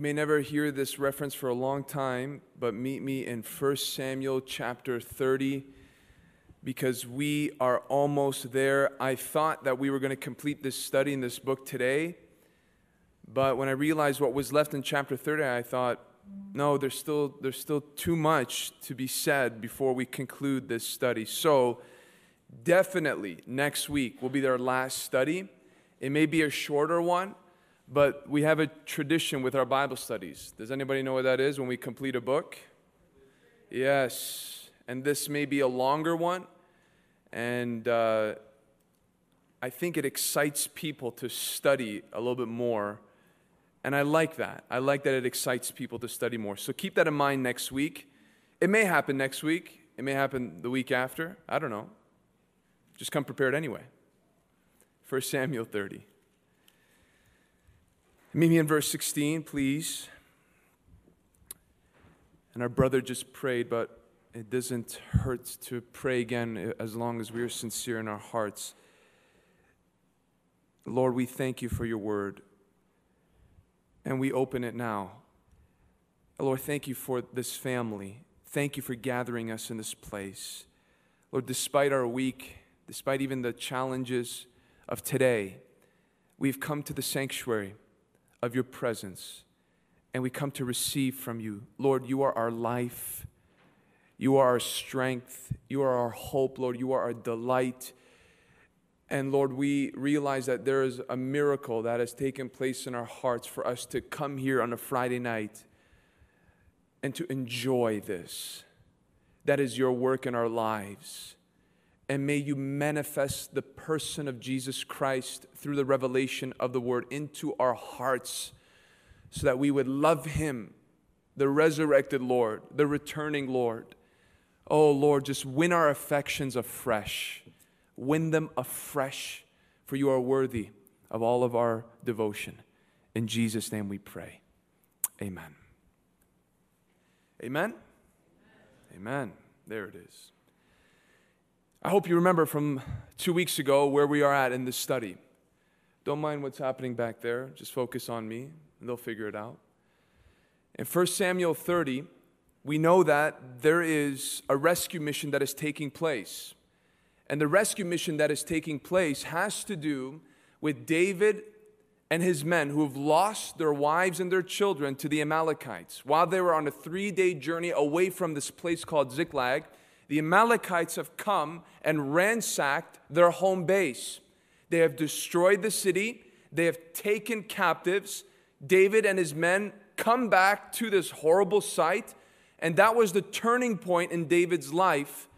You may never hear this reference for a long time, but meet me in 1 Samuel chapter 30 because we are almost there. I thought that we were going to complete this study in this book today, but when I realized what was left in chapter 30, I thought, no, there's still, there's still too much to be said before we conclude this study. So, definitely next week will be our last study. It may be a shorter one, but we have a tradition with our Bible studies. Does anybody know what that is when we complete a book? Yes and this may be a longer one. And uh, I think it excites people to study a little bit more. And I like that. I like that it excites people to study more. So keep that in mind next week. It may happen next week, it may happen the week after. I don't know. Just come prepared anyway. 1 Samuel 30. Meet me in verse 16, please. And our brother just prayed, but it doesn't hurt to pray again as long as we are sincere in our hearts. Lord, we thank you for your word. And we open it now. Lord, thank you for this family. Thank you for gathering us in this place. Lord, despite our week, despite even the challenges of today, we've come to the sanctuary of your presence and we come to receive from you. Lord, you are our life. You are our strength. You are our hope, Lord. You are our delight. And Lord, we realize that there is a miracle that has taken place in our hearts for us to come here on a Friday night and to enjoy this. That is your work in our lives. And may you manifest the person of Jesus Christ through the revelation of the word into our hearts so that we would love him, the resurrected Lord, the returning Lord Oh Lord, just win our affections afresh. Win them afresh, for you are worthy of all of our devotion. In Jesus' name we pray. Amen. Amen? Amen. There it is. I hope you remember from two weeks ago where we are at in this study. Don't mind what's happening back there, just focus on me, and they'll figure it out. In 1 Samuel 30, we know that there is a rescue mission that is taking place. And the rescue mission that is taking place has to do with David and his men who have lost their wives and their children to the Amalekites. While they were on a three day journey away from this place called Ziklag, the Amalekites have come and ransacked their home base. They have destroyed the city, they have taken captives. David and his men come back to this horrible sight and that was the turning point in David's life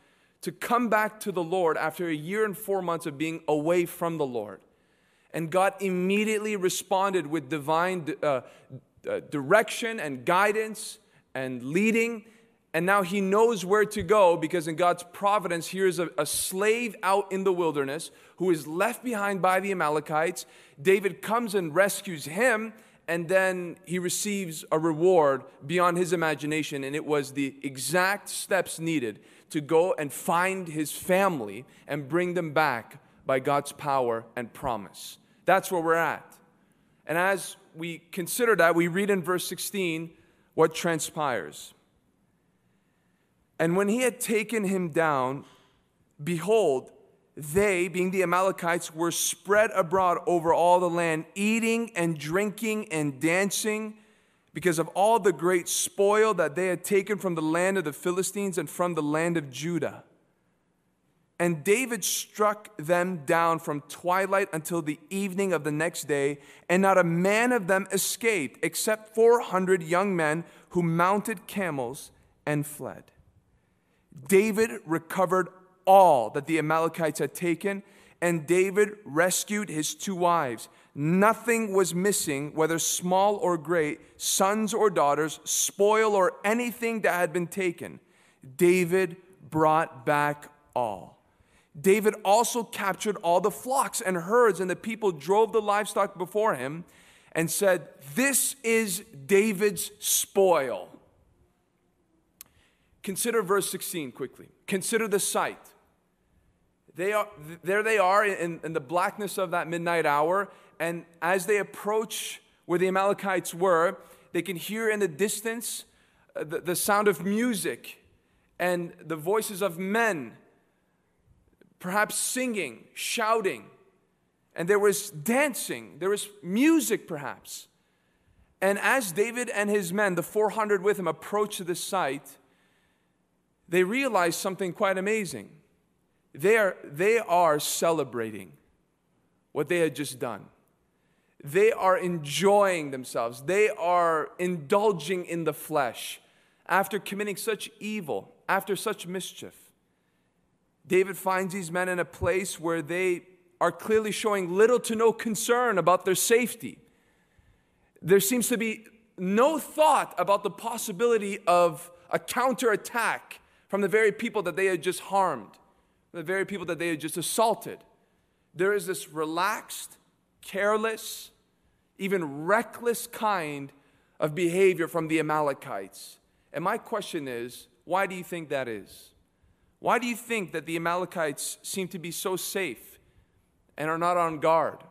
to come back to the Lord after a year and four months of being away from the Lord. And God immediately responded with divine uh, uh, direction and guidance and leading. And now he knows where to go because in God's providence, here is a, a slave out in the wilderness who is left behind by the Amalekites. David comes and rescues him and then he receives a reward beyond his imagination. And it was the exact steps needed to go and find his family and bring them back by God's power and promise. That's where we're at. And as we consider that, we read in verse 16 what transpires. And when he had taken him down, behold, they, being the Amalekites, were spread abroad over all the land, eating and drinking and dancing because of all the great spoil that they had taken from the land of the Philistines and from the land of Judah. And David struck them down from twilight until the evening of the next day, and not a man of them escaped, except 400 young men who mounted camels and fled. David recovered all that the Amalekites had taken, and David rescued his two wives. Nothing was missing, whether small or great, sons or daughters, spoil or anything that had been taken. David brought back all. David also captured all the flocks and herds, and the people drove the livestock before him and said, This is David's spoil. Consider verse 16 quickly. Consider the sight. They are, there they are in, in the blackness of that midnight hour, and as they approach where the Amalekites were, They can hear in the distance uh, the, the sound of music and the voices of men, perhaps singing, shouting. And there was dancing, there was music, perhaps. And as David and his men, the 400 with him, approached the site, they realize something quite amazing. They are, they are celebrating what they had just done. They are enjoying themselves. They are indulging in the flesh after committing such evil, after such mischief. David finds these men in a place where they are clearly showing little to no concern about their safety there seems to be no thought about the possibility of a counterattack from the very people that they had just harmed, the very people that they had just assaulted. There is this relaxed, careless, even reckless kind of behavior from the Amalekites. And my question is why do you think that is? Why do you think that the Amalekites seem to be so safe and are not on guard?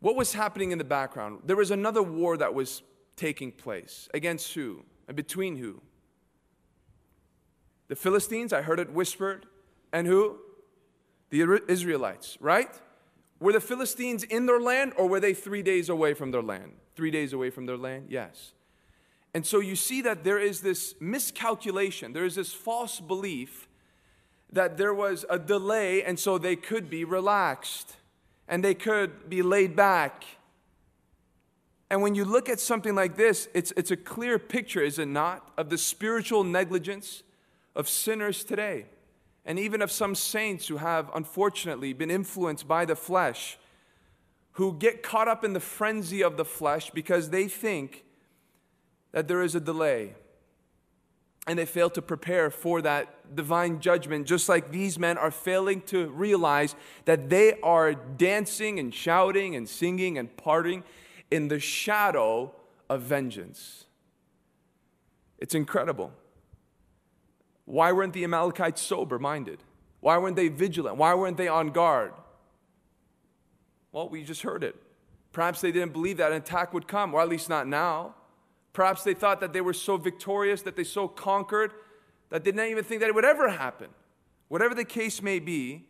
What was happening in the background? There was another war that was taking place. Against who? And between who? The Philistines, I heard it whispered. And who? The Israelites, right? Were the Philistines in their land or were they three days away from their land? Three days away from their land? Yes. And so you see that there is this miscalculation, there is this false belief that there was a delay and so they could be relaxed and they could be laid back. And when you look at something like this, it's, it's a clear picture, is it not, of the spiritual negligence of sinners today, and even of some saints who have unfortunately been influenced by the flesh, who get caught up in the frenzy of the flesh because they think that there is a delay and they fail to prepare for that divine judgment, just like these men are failing to realize that they are dancing and shouting and singing and partying in the shadow of vengeance. It's incredible. Why weren't the Amalekites sober minded? Why weren't they vigilant? Why weren't they on guard? Well, we just heard it. Perhaps they didn't believe that an attack would come, or at least not now. Perhaps they thought that they were so victorious, that they so conquered, that they didn't even think that it would ever happen. Whatever the case may be,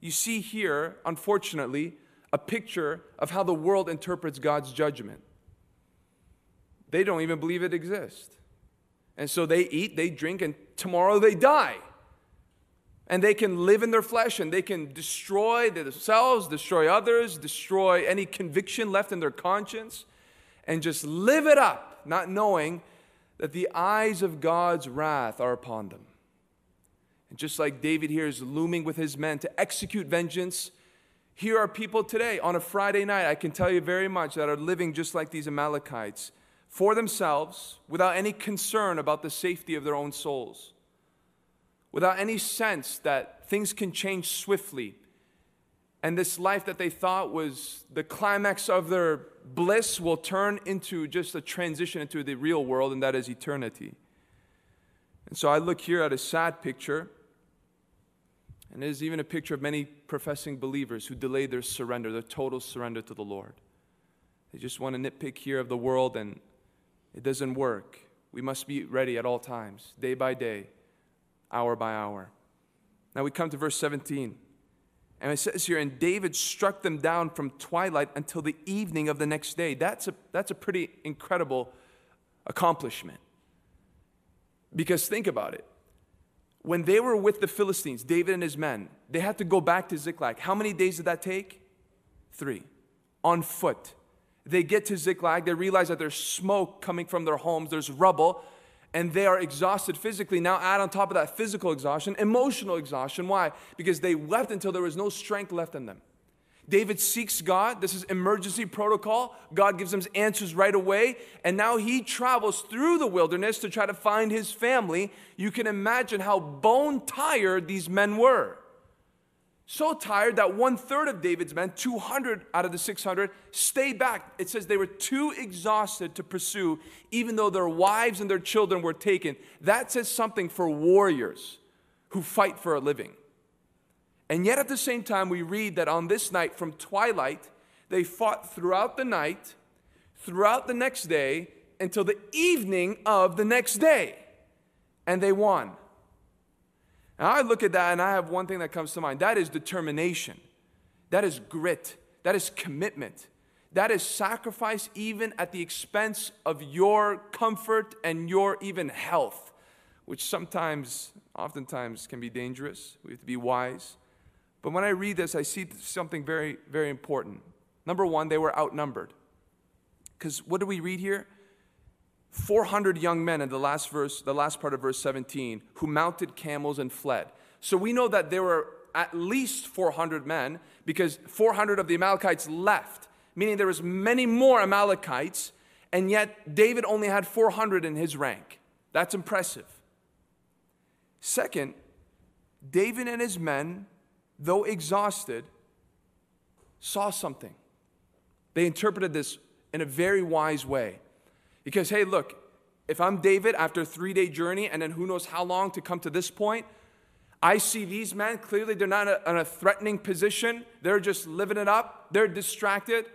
you see here, unfortunately, a picture of how the world interprets God's judgment. They don't even believe it exists. And so they eat, they drink, and tomorrow they die. And they can live in their flesh and they can destroy themselves, destroy others, destroy any conviction left in their conscience, and just live it up not knowing that the eyes of God's wrath are upon them. And just like David here is looming with his men to execute vengeance, here are people today on a Friday night, I can tell you very much, that are living just like these Amalekites for themselves without any concern about the safety of their own souls, without any sense that things can change swiftly and this life that they thought was the climax of their bliss will turn into just a transition into the real world, and that is eternity. And so I look here at a sad picture, and it is even a picture of many professing believers who delay their surrender, their total surrender to the Lord. They just want to nitpick here of the world, and it doesn't work. We must be ready at all times, day by day, hour by hour. Now we come to verse 17. And it says here, and David struck them down from twilight until the evening of the next day. That's a, that's a pretty incredible accomplishment. Because think about it. When they were with the Philistines, David and his men, they had to go back to Ziklag. How many days did that take? Three. On foot. They get to Ziklag, they realize that there's smoke coming from their homes, there's rubble and they are exhausted physically. Now, add on top of that physical exhaustion, emotional exhaustion. Why? Because they wept until there was no strength left in them. David seeks God. This is emergency protocol. God gives him answers right away. And now he travels through the wilderness to try to find his family. You can imagine how bone tired these men were. So tired that one third of David's men, 200 out of the 600, stay back. It says they were too exhausted to pursue, even though their wives and their children were taken. That says something for warriors who fight for a living. And yet at the same time, we read that on this night from twilight, They fought throughout the night, throughout the next day, until the evening of the next day. And they won. Now I look at that and I have one thing that comes to mind that is determination, that is grit, that is commitment. That is sacrifice even at the expense of your comfort and your even health, which sometimes, oftentimes, can be dangerous. We have to be wise. But when I read this, I see something very, very important. Number one, they were outnumbered. Because what do we read here? 400 young men in the last verse, the last part of verse 17, who mounted camels and fled. So we know that there were at least 400 men because 400 of the Amalekites left, meaning there was many more Amalekites, and yet David only had 400 in his rank. That's impressive. Second, David and his men, though exhausted, saw something. They interpreted this in a very wise way. Because, hey, look, if I'm David after a three day journey and then who knows how long to come to this point, I see these men, clearly they're not in a threatening position. They're just living it up. They're distracted.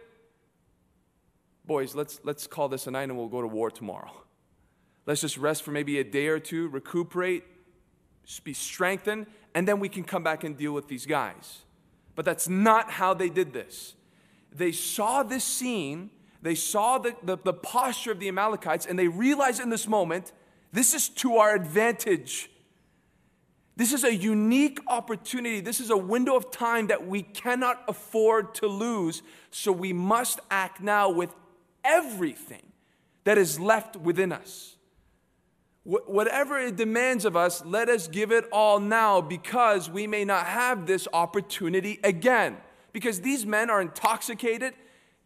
Boys, let's, let's call this a night and we'll go to war tomorrow. Let's just rest for maybe a day or two, recuperate, be strengthened, and then we can come back and deal with these guys. But that's not how they did this. They saw this scene they saw the, the, the posture of the Amalekites and they realized in this moment, this is to our advantage. This is a unique opportunity. This is a window of time that we cannot afford to lose. So we must act now with everything that is left within us. Wh- whatever it demands of us, let us give it all now because we may not have this opportunity again. Because these men are intoxicated,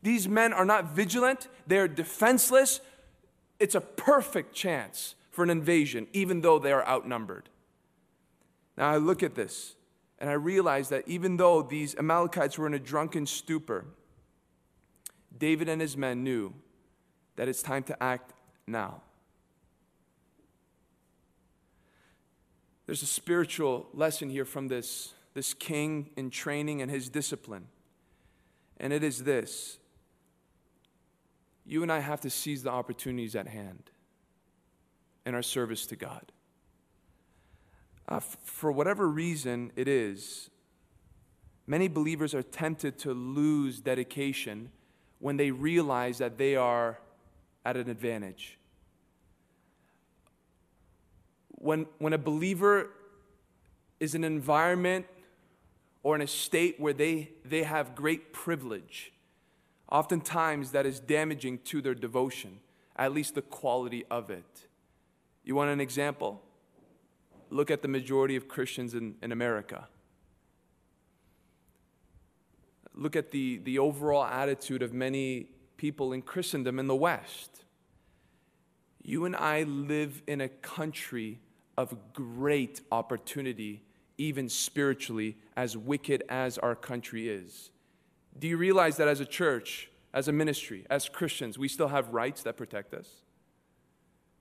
these men are not vigilant, they're defenseless. It's a perfect chance for an invasion, even though they are outnumbered. Now I look at this and I realize that even though these Amalekites were in a drunken stupor, David and his men knew that it's time to act now. There's a spiritual lesson here from this, this king in training and his discipline. And it is this you and I have to seize the opportunities at hand in our service to God. Uh, f- for whatever reason it is, many believers are tempted to lose dedication when they realize that they are at an advantage. When, when a believer is in an environment or in a state where they, they have great privilege, Oftentimes, that is damaging to their devotion, at least the quality of it. You want an example? Look at the majority of Christians in, in America. Look at the, the overall attitude of many people in Christendom in the West. You and I live in a country of great opportunity, even spiritually, as wicked as our country is. Do you realize that as a church, as a ministry, as Christians, we still have rights that protect us?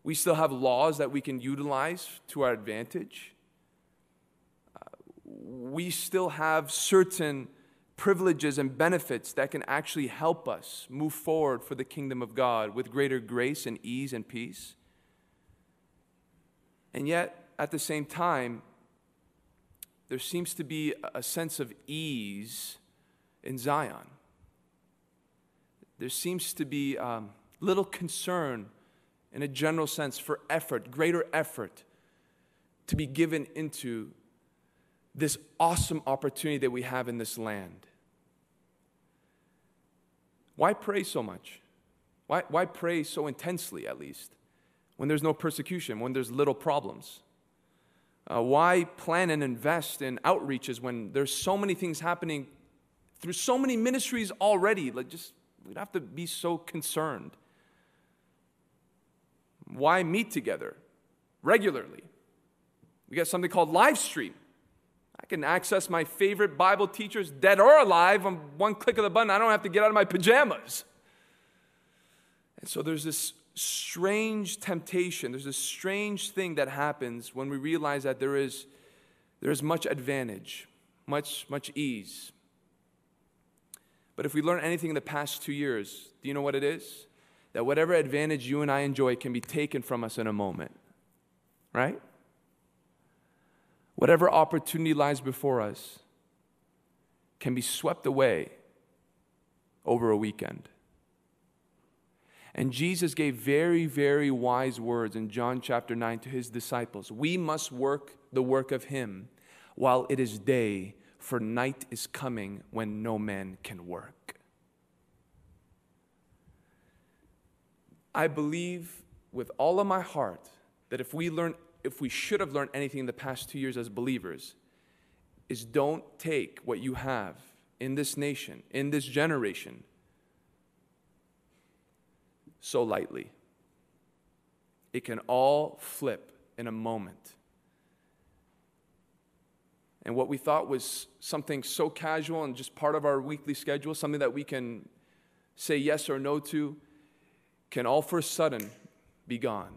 We still have laws that we can utilize to our advantage. Uh, we still have certain privileges and benefits that can actually help us move forward for the kingdom of God with greater grace and ease and peace. And yet, at the same time, there seems to be a sense of ease in Zion. There seems to be um, little concern, in a general sense, for effort, greater effort to be given into this awesome opportunity that we have in this land. Why pray so much? Why, why pray so intensely, at least, when there's no persecution, when there's little problems? Uh, why plan and invest in outreaches when there's so many things happening through so many ministries already. Like, just, we'd have to be so concerned. Why meet together regularly? We got something called live stream. I can access my favorite Bible teachers, dead or alive, on one click of the button. I don't have to get out of my pajamas. And so there's this strange temptation, there's this strange thing that happens when we realize that there is, there is much advantage, much, much ease, But if we learn anything in the past two years, do you know what it is? That whatever advantage you and I enjoy can be taken from us in a moment, right? Whatever opportunity lies before us can be swept away over a weekend. And Jesus gave very, very wise words in John chapter 9 to his disciples. We must work the work of him while it is day, for night is coming when no man can work. I believe with all of my heart that if we learn, if we should have learned anything in the past two years as believers, is don't take what you have in this nation, in this generation, so lightly. It can all flip in a moment. And what we thought was something so casual and just part of our weekly schedule, something that we can say yes or no to, can all for a sudden be gone.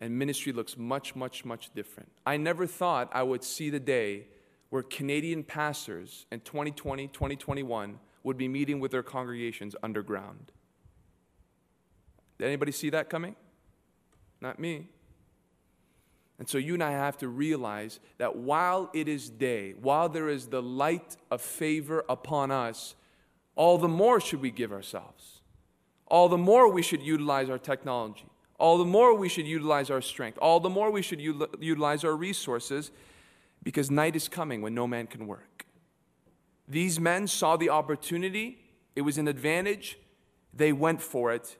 And ministry looks much, much, much different. I never thought I would see the day where Canadian pastors in 2020, 2021 would be meeting with their congregations underground. Did anybody see that coming? Not me. And so you and I have to realize that while it is day, while there is the light of favor upon us, all the more should we give ourselves. All the more we should utilize our technology. All the more we should utilize our strength. All the more we should utilize our resources because night is coming when no man can work. These men saw the opportunity, it was an advantage, they went for it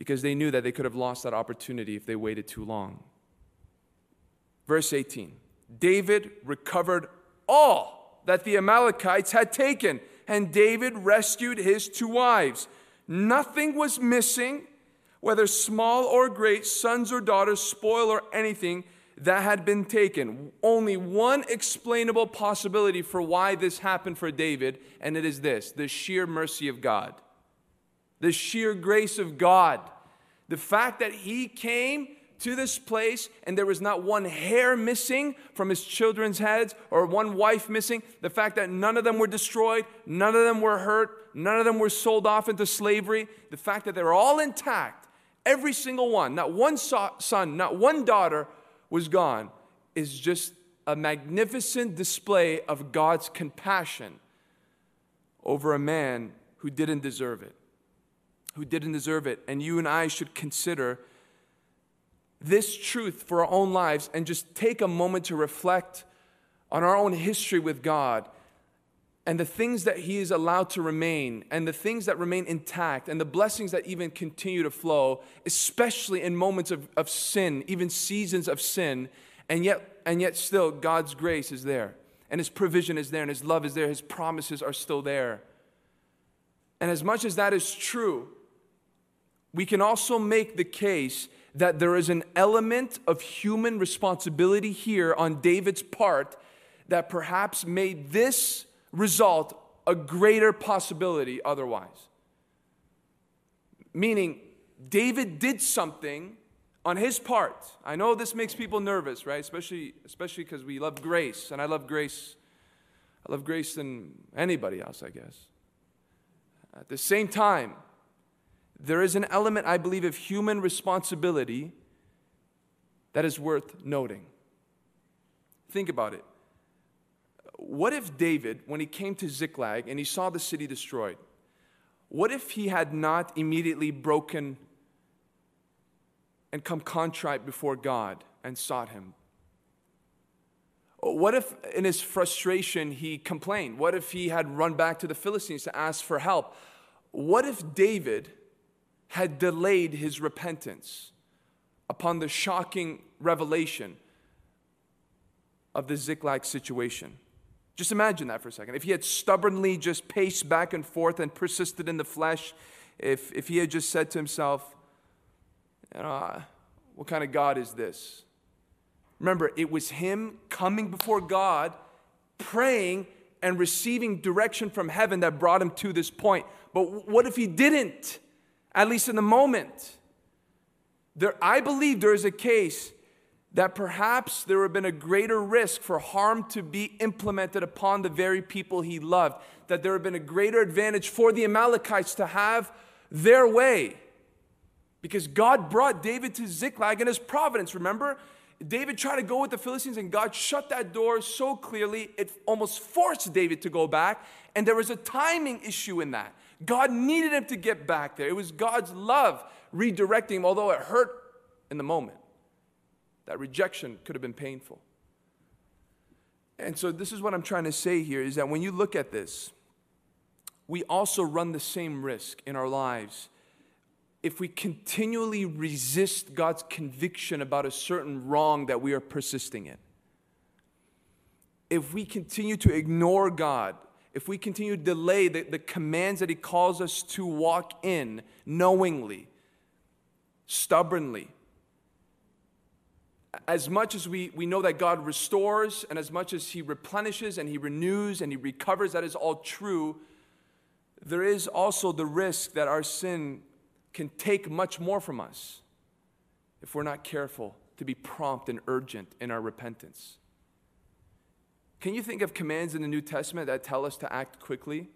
because they knew that they could have lost that opportunity if they waited too long. Verse 18 David recovered all that the Amalekites had taken, and David rescued his two wives. Nothing was missing, whether small or great, sons or daughters, spoil or anything that had been taken. Only one explainable possibility for why this happened for David, and it is this the sheer mercy of God the sheer grace of God. The fact that he came to this place and there was not one hair missing from his children's heads or one wife missing, the fact that none of them were destroyed, none of them were hurt, none of them were sold off into slavery, the fact that they were all intact, every single one, not one son, not one daughter was gone, is just a magnificent display of God's compassion over a man who didn't deserve it who didn't deserve it. And you and I should consider this truth for our own lives and just take a moment to reflect on our own history with God and the things that He is allowed to remain and the things that remain intact and the blessings that even continue to flow, especially in moments of, of sin, even seasons of sin. And yet, and yet, still, God's grace is there and His provision is there and His love is there, His promises are still there. And as much as that is true, we can also make the case that there is an element of human responsibility here on David's part that perhaps made this result a greater possibility otherwise. Meaning, David did something on his part. I know this makes people nervous, right? Especially especially because we love grace, and I love grace. I love grace than anybody else, I guess. At the same time, there is an element, I believe, of human responsibility that is worth noting. Think about it. What if David, when he came to Ziklag and he saw the city destroyed, what if he had not immediately broken and come contrite before God and sought him? What if, in his frustration, he complained? What if he had run back to the Philistines to ask for help? What if David had delayed his repentance upon the shocking revelation of the Ziklag situation. Just imagine that for a second. If he had stubbornly just paced back and forth and persisted in the flesh, if, if he had just said to himself, you know, uh, what kind of God is this? Remember, it was him coming before God, praying, and receiving direction from heaven that brought him to this point. But what if he didn't? At least in the moment. There, I believe there is a case that perhaps there would have been a greater risk for harm to be implemented upon the very people he loved, that there would have been a greater advantage for the Amalekites to have their way. Because God brought David to Ziklag in his providence, remember? David tried to go with the Philistines, and God shut that door so clearly, it almost forced David to go back. And there was a timing issue in that. God needed him to get back there. It was God's love redirecting him, although it hurt in the moment. That rejection could have been painful. And so, this is what I'm trying to say here is that when you look at this, we also run the same risk in our lives if we continually resist God's conviction about a certain wrong that we are persisting in. If we continue to ignore God, if we continue to delay the, the commands that He calls us to walk in knowingly, stubbornly, as much as we, we know that God restores and as much as He replenishes and He renews and He recovers, that is all true, there is also the risk that our sin can take much more from us if we're not careful to be prompt and urgent in our repentance. Can you think of commands in the New Testament that tell us to act quickly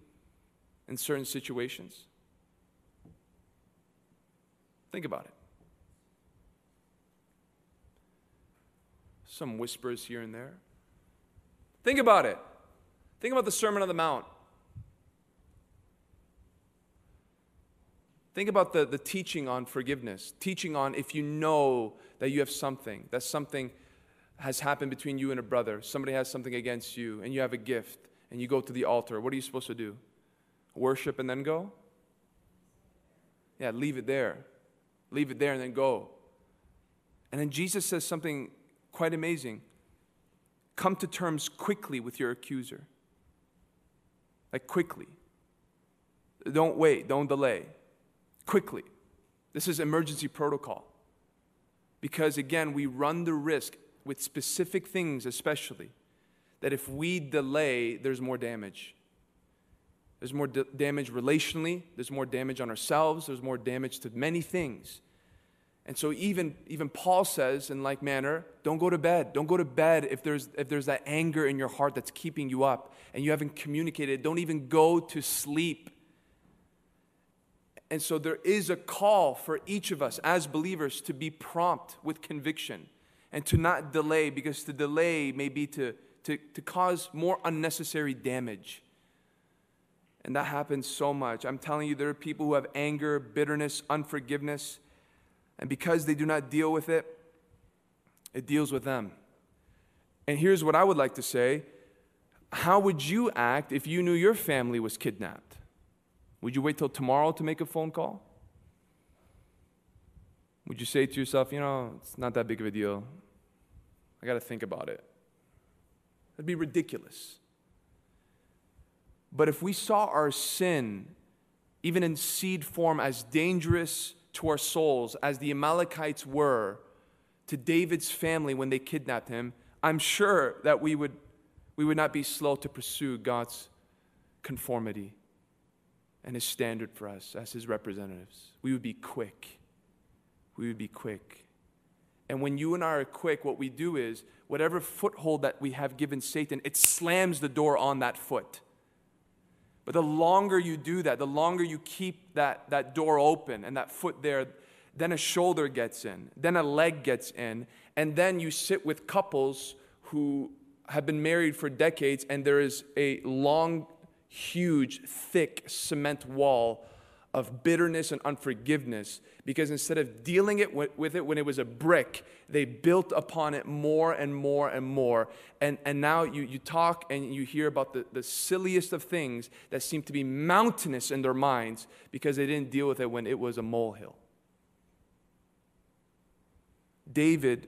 in certain situations? Think about it. some whispers here and there. Think about it. Think about the Sermon on the Mount. Think about the, the teaching on forgiveness, teaching on if you know that you have something, that something has happened between you and a brother, somebody has something against you, and you have a gift, and you go to the altar. What are you supposed to do? Worship and then go? Yeah, leave it there. Leave it there and then go. And then Jesus says something quite amazing. Come to terms quickly with your accuser. Like, quickly. Don't wait, don't delay. Quickly. This is emergency protocol. Because again, we run the risk with specific things, especially, that if we delay, there's more damage. There's more d- damage relationally, there's more damage on ourselves, there's more damage to many things. And so even, even Paul says in like manner, don't go to bed. Don't go to bed if there's, if there's that anger in your heart that's keeping you up and you haven't communicated. Don't even go to sleep. And so there is a call for each of us as believers to be prompt with conviction and to not delay because to delay may be to, to, to cause more unnecessary damage. And that happens so much. I'm telling you, there are people who have anger, bitterness, unforgiveness and because they do not deal with it, it deals with them. And here's what I would like to say How would you act if you knew your family was kidnapped? Would you wait till tomorrow to make a phone call? Would you say to yourself, you know, it's not that big of a deal? I got to think about it. That'd be ridiculous. But if we saw our sin, even in seed form, as dangerous to our souls as the Amalekites were to David's family when they kidnapped him, I'm sure that we would, we would not be slow to pursue God's conformity and his standard for us as his representatives. We would be quick. We would be quick. And when you and I are quick, what we do is whatever foothold that we have given Satan, it slams the door on that foot. But the longer you do that, the longer you keep that, that door open and that foot there, then a shoulder gets in, then a leg gets in, and then you sit with couples who have been married for decades, and there is a long, huge, thick cement wall of bitterness and unforgiveness because instead of dealing it with, it when it was a brick, they built upon it more and more and more. And, and now you, you talk and you hear about the, the silliest of things that seem to be mountainous in their minds because they didn't deal with it when it was a molehill. David,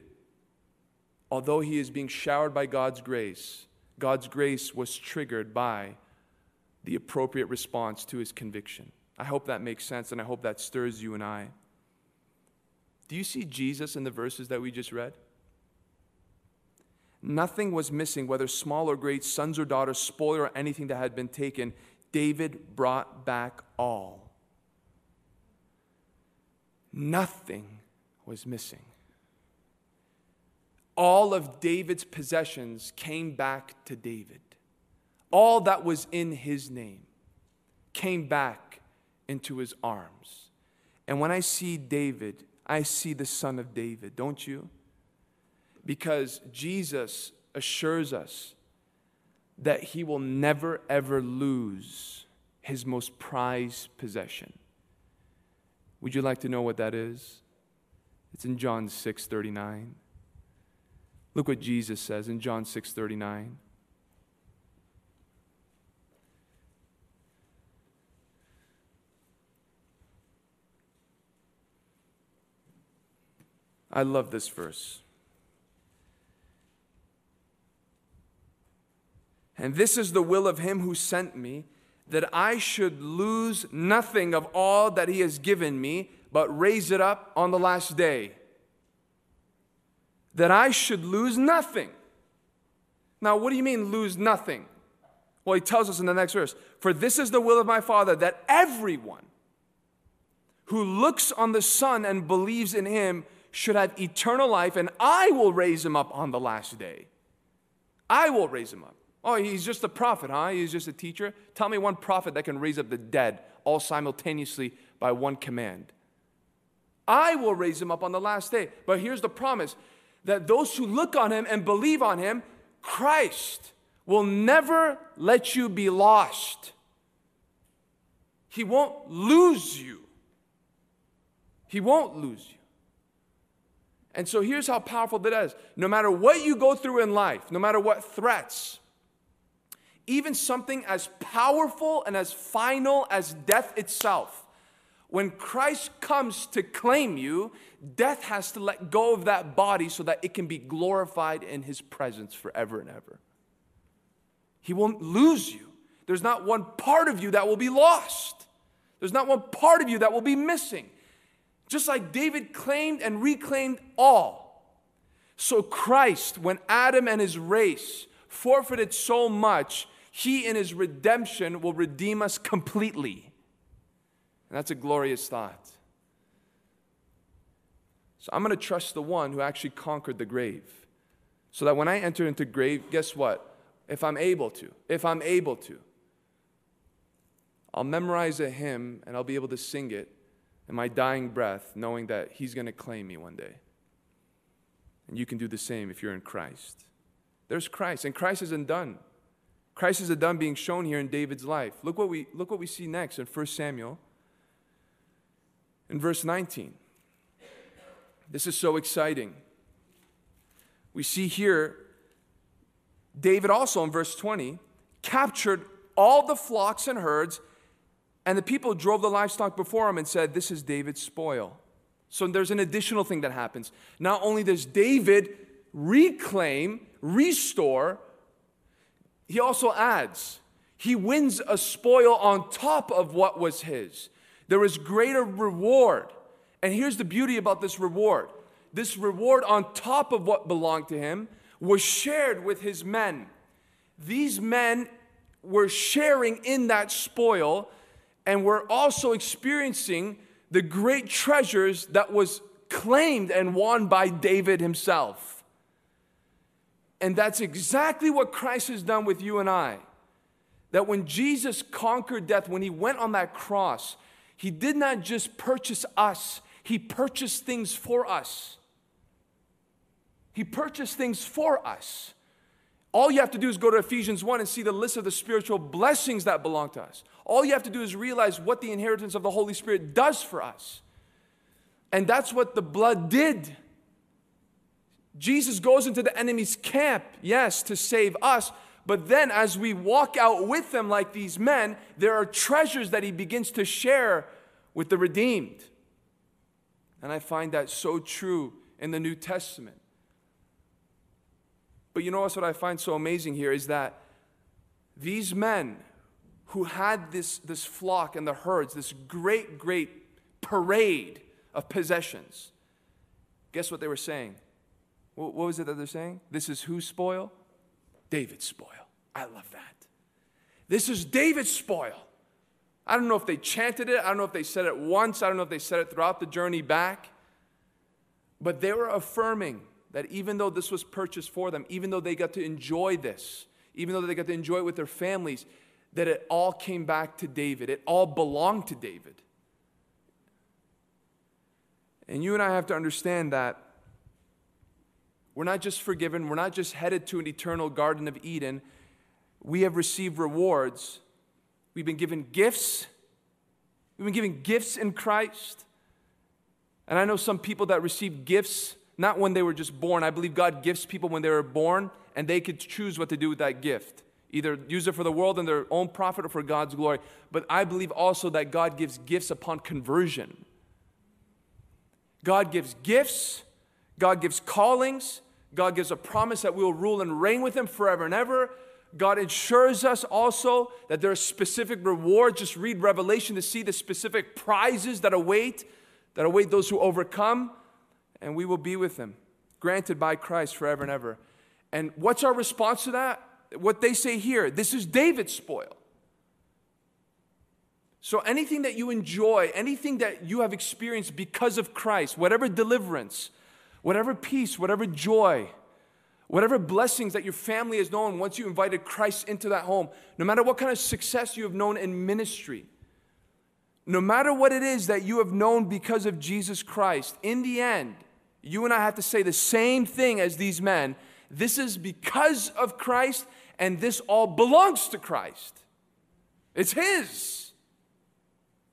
although he is being showered by God's grace, God's grace was triggered by the appropriate response to his conviction. I hope that makes sense and I hope that stirs you and I. Do you see Jesus in the verses that we just read? Nothing was missing, whether small or great, sons or daughters, spoil or anything that had been taken. David brought back all. Nothing was missing. all of David's possessions came back to David. All that was in his name came back into his arms. And when I see David, I see the son of David, don't you? Because Jesus assures us that he will never, ever lose his most prized possession. Would you like to know what that is? It's in John 6 39. Look what Jesus says in John 6 39. I love this verse. And this is the will of him who sent me, that I should lose nothing of all that he has given me, but raise it up on the last day. That I should lose nothing. Now, what do you mean, lose nothing? Well, he tells us in the next verse For this is the will of my Father, that everyone who looks on the Son and believes in him should have eternal life, and I will raise him up on the last day. I will raise him up. Oh, he's just a prophet, huh? He's just a teacher. Tell me one prophet that can raise up the dead all simultaneously by one command. I will raise him up on the last day. But here's the promise that those who look on him and believe on him, Christ will never let you be lost. He won't lose you. He won't lose you. And so here's how powerful that is. No matter what you go through in life, no matter what threats, even something as powerful and as final as death itself, when Christ comes to claim you, death has to let go of that body so that it can be glorified in his presence forever and ever. He won't lose you. There's not one part of you that will be lost. There's not one part of you that will be missing. Just like David claimed and reclaimed all. So Christ, when Adam and his race forfeited so much, he in his redemption will redeem us completely. And that's a glorious thought. So I'm going to trust the one who actually conquered the grave. So that when I enter into grave, guess what? If I'm able to, if I'm able to, I'll memorize a hymn and I'll be able to sing it in my dying breath, knowing that He's going to claim me one day. And you can do the same if you're in Christ. There's Christ, and Christ isn't done. Christ isn't done being shown here in David's life. Look what we, look what we see next in 1 Samuel, in verse 19. This is so exciting. We see here David also in verse 20 captured all the flocks and herds and the people drove the livestock before him and said, This is David's spoil. So there's an additional thing that happens. Not only does David reclaim, restore, he also adds, he wins a spoil on top of what was his. There is greater reward. And here's the beauty about this reward this reward on top of what belonged to him was shared with his men. These men were sharing in that spoil and we're also experiencing the great treasures that was claimed and won by David himself. And that's exactly what Christ has done with you and I. That when Jesus conquered death, when he went on that cross, he did not just purchase us, he purchased things for us. He purchased things for us. All you have to do is go to Ephesians 1 and see the list of the spiritual blessings that belong to us. All you have to do is realize what the inheritance of the Holy Spirit does for us. And that's what the blood did. Jesus goes into the enemy's camp, yes, to save us, but then as we walk out with them like these men, there are treasures that he begins to share with the redeemed. And I find that so true in the New Testament. But you know what I find so amazing here is that these men who had this, this flock and the herds, this great, great parade of possessions, guess what they were saying? What was it that they're saying? This is whose spoil? David's spoil. I love that. This is David's spoil. I don't know if they chanted it. I don't know if they said it once. I don't know if they said it throughout the journey back. But they were affirming that even though this was purchased for them, even though they got to enjoy this, even though they got to enjoy it with their families, that it all came back to David. It all belonged to David. And you and I have to understand that we're not just forgiven, we're not just headed to an eternal Garden of Eden. We have received rewards. We've been given gifts. We've been given gifts in Christ. And I know some people that receive gifts not when they were just born. I believe God gifts people when they were born, and they could choose what to do with that gift. Either use it for the world and their own profit or for God's glory. But I believe also that God gives gifts upon conversion. God gives gifts, God gives callings, God gives a promise that we will rule and reign with Him forever and ever. God ensures us also that there are specific rewards. Just read Revelation to see the specific prizes that await, that await those who overcome, and we will be with Him, granted by Christ forever and ever. And what's our response to that? What they say here this is David's spoil. So, anything that you enjoy, anything that you have experienced because of Christ, whatever deliverance, whatever peace, whatever joy, whatever blessings that your family has known once you invited Christ into that home, no matter what kind of success you have known in ministry, no matter what it is that you have known because of Jesus Christ, in the end, you and I have to say the same thing as these men. This is because of Christ, and this all belongs to Christ. It's His.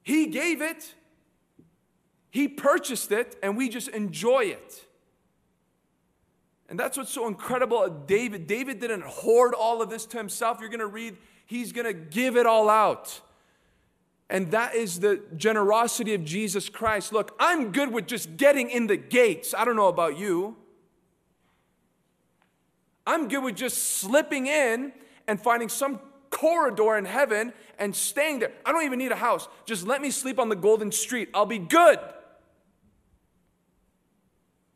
He gave it, He purchased it, and we just enjoy it. And that's what's so incredible David. David didn't hoard all of this to himself. You're going to read, he's going to give it all out. And that is the generosity of Jesus Christ. Look, I'm good with just getting in the gates. I don't know about you. I'm good with just slipping in and finding some corridor in heaven and staying there. I don't even need a house. Just let me sleep on the golden street. I'll be good.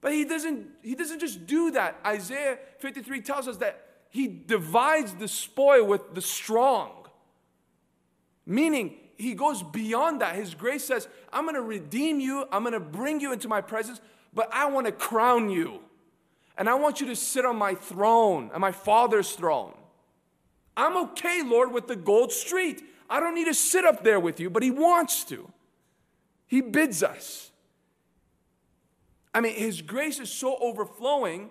But he doesn't he doesn't just do that. Isaiah 53 tells us that he divides the spoil with the strong. Meaning he goes beyond that. His grace says, I'm going to redeem you. I'm going to bring you into my presence, but I want to crown you. And I want you to sit on my throne, on my father's throne. I'm okay, Lord, with the gold street. I don't need to sit up there with you, but He wants to. He bids us. I mean, His grace is so overflowing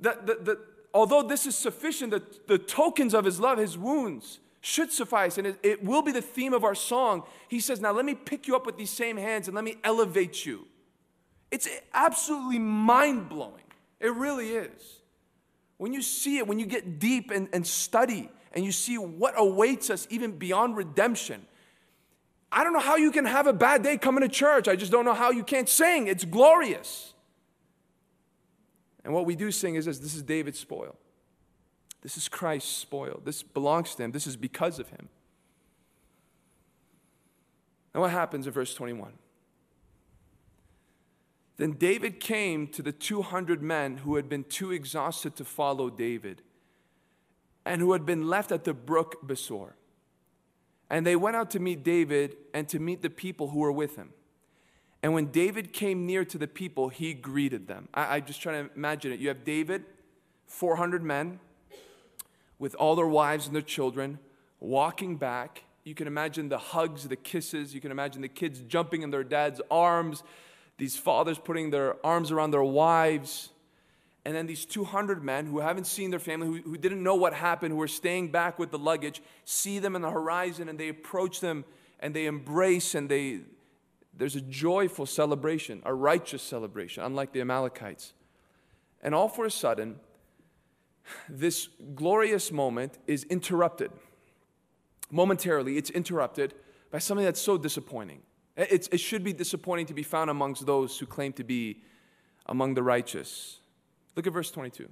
that, that, that although this is sufficient, the, the tokens of His love, His wounds, should suffice, and it, it will be the theme of our song. He says, Now let me pick you up with these same hands and let me elevate you. It's absolutely mind blowing. It really is. When you see it, when you get deep and, and study and you see what awaits us even beyond redemption, I don't know how you can have a bad day coming to church. I just don't know how you can't sing. It's glorious. And what we do sing is this this is David's spoil. This is Christ's spoil. This belongs to him. This is because of him. And what happens in verse 21? Then David came to the 200 men who had been too exhausted to follow David and who had been left at the brook Besor. And they went out to meet David and to meet the people who were with him. And when David came near to the people, he greeted them. I, am just trying to imagine it. You have David, 400 men, with all their wives and their children, walking back. You can imagine the hugs, the kisses. You can imagine the kids jumping in their dad's arms these fathers putting their arms around their wives, and then these 200 men who haven't seen their family, who, who didn't know what happened, who are staying back with the luggage, see them in the horizon and they approach them and they embrace and they, there's a joyful celebration, a righteous celebration, unlike the Amalekites. And all for a sudden, this glorious moment is interrupted. Momentarily, it's interrupted by something that's so disappointing. It's, it should be disappointing to be found amongst those who claim to be among the righteous. Look at verse 22.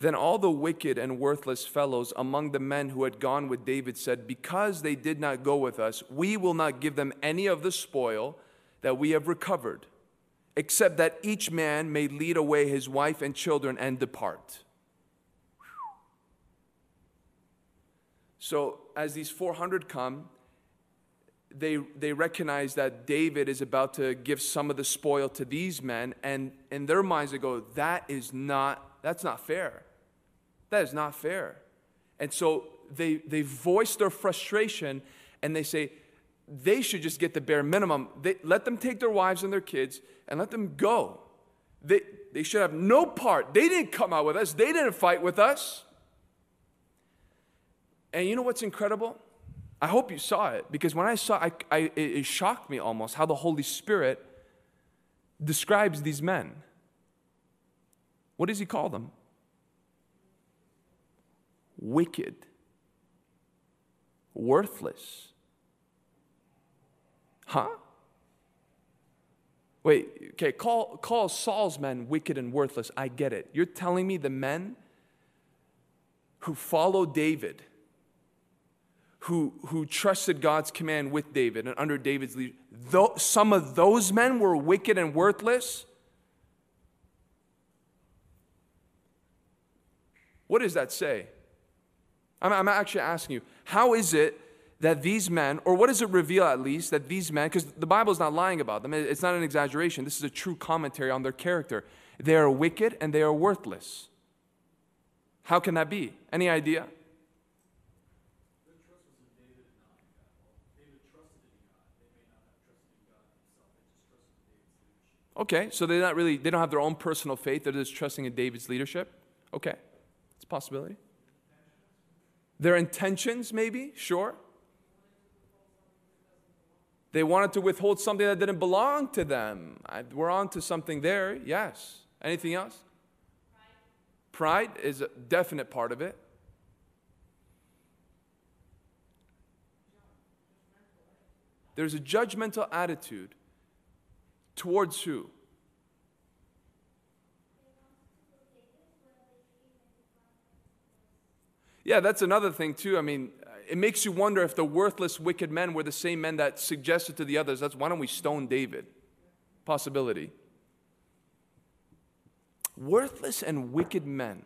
Then all the wicked and worthless fellows among the men who had gone with David said, Because they did not go with us, we will not give them any of the spoil that we have recovered, except that each man may lead away his wife and children and depart. So, as these 400 come, they, they recognize that David is about to give some of the spoil to these men, and in their minds they go, that is not, that's not fair. That is not fair. And so they, they voice their frustration and they say, they should just get the bare minimum. They, let them take their wives and their kids and let them go. They, they should have no part. They didn't come out with us, they didn't fight with us. And you know what's incredible? I hope you saw it because when I saw I, I, it shocked me almost how the Holy Spirit describes these men. What does he call them? Wicked, worthless. Huh? Wait, okay, call, call Saul's men wicked and worthless. I get it. You're telling me the men who follow David who, who trusted God's command with David and under David's leadership, some of those men were wicked and worthless. What does that say? I'm, I'm actually asking you, how is it that these men, or what does it reveal at least, that these men, because the Bible is not lying about them, it's not an exaggeration, this is a true commentary on their character. They are wicked and they are worthless. How can that be? Any idea? Okay, so they're not really, they don't have their own personal faith, they're just trusting in David's leadership. Okay, it's a possibility. Their intentions, maybe, sure. They wanted to withhold something that didn't belong to them. I, we're on to something there, yes. Anything else? Pride. Pride is a definite part of it. There's a judgmental attitude Towards who? Yeah, that's another thing, too. I mean, it makes you wonder if the worthless, wicked men were the same men that suggested to the others, that's why don't we stone David? Possibility. Worthless and wicked men.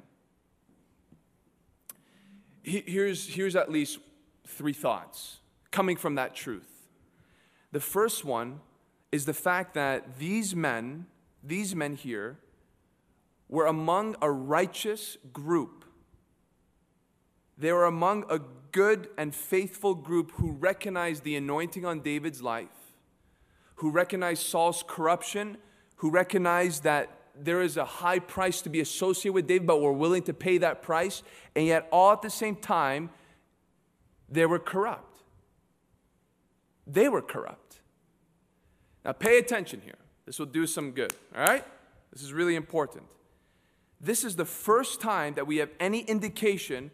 Here's, here's at least three thoughts coming from that truth. The first one is the fact that these men, these men here, were among a righteous group. They were among a good and faithful group who recognized the anointing on David's life, who recognized Saul's corruption, who recognized that there is a high price to be associated with David, but were willing to pay that price, and yet all at the same time, they were corrupt. They were corrupt. Now, pay attention here. This will do some good, all right? This is really important. This is the first time that we have any indication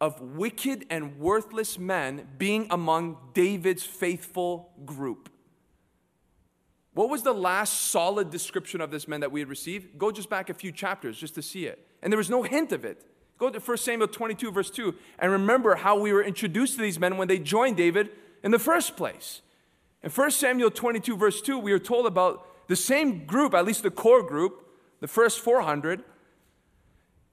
of wicked and worthless men being among David's faithful group. What was the last solid description of this man that we had received? Go just back a few chapters just to see it. And there was no hint of it. Go to 1 Samuel 22, verse 2, and remember how we were introduced to these men when they joined David in the first place. In 1 Samuel 22, verse 2, we are told about the same group, at least the core group, the first 400,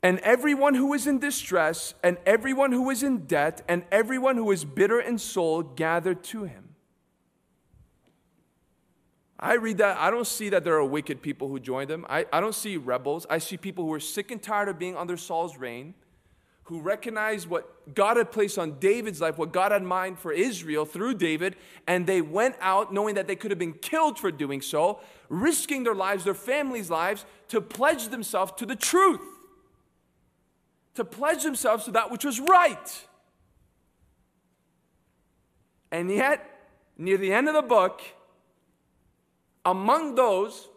and everyone who is in distress, and everyone who is in debt, and everyone who is bitter in soul gathered to him. I read that. I don't see that there are wicked people who joined them. I, I don't see rebels. I see people who are sick and tired of being under Saul's reign who recognized what God had placed on David's life, what God had in mind for Israel through David, and they went out knowing that they could have been killed for doing so, risking their lives, their families' lives, to pledge themselves to the truth, to pledge themselves to that which was right. And yet, near the end of the book, among those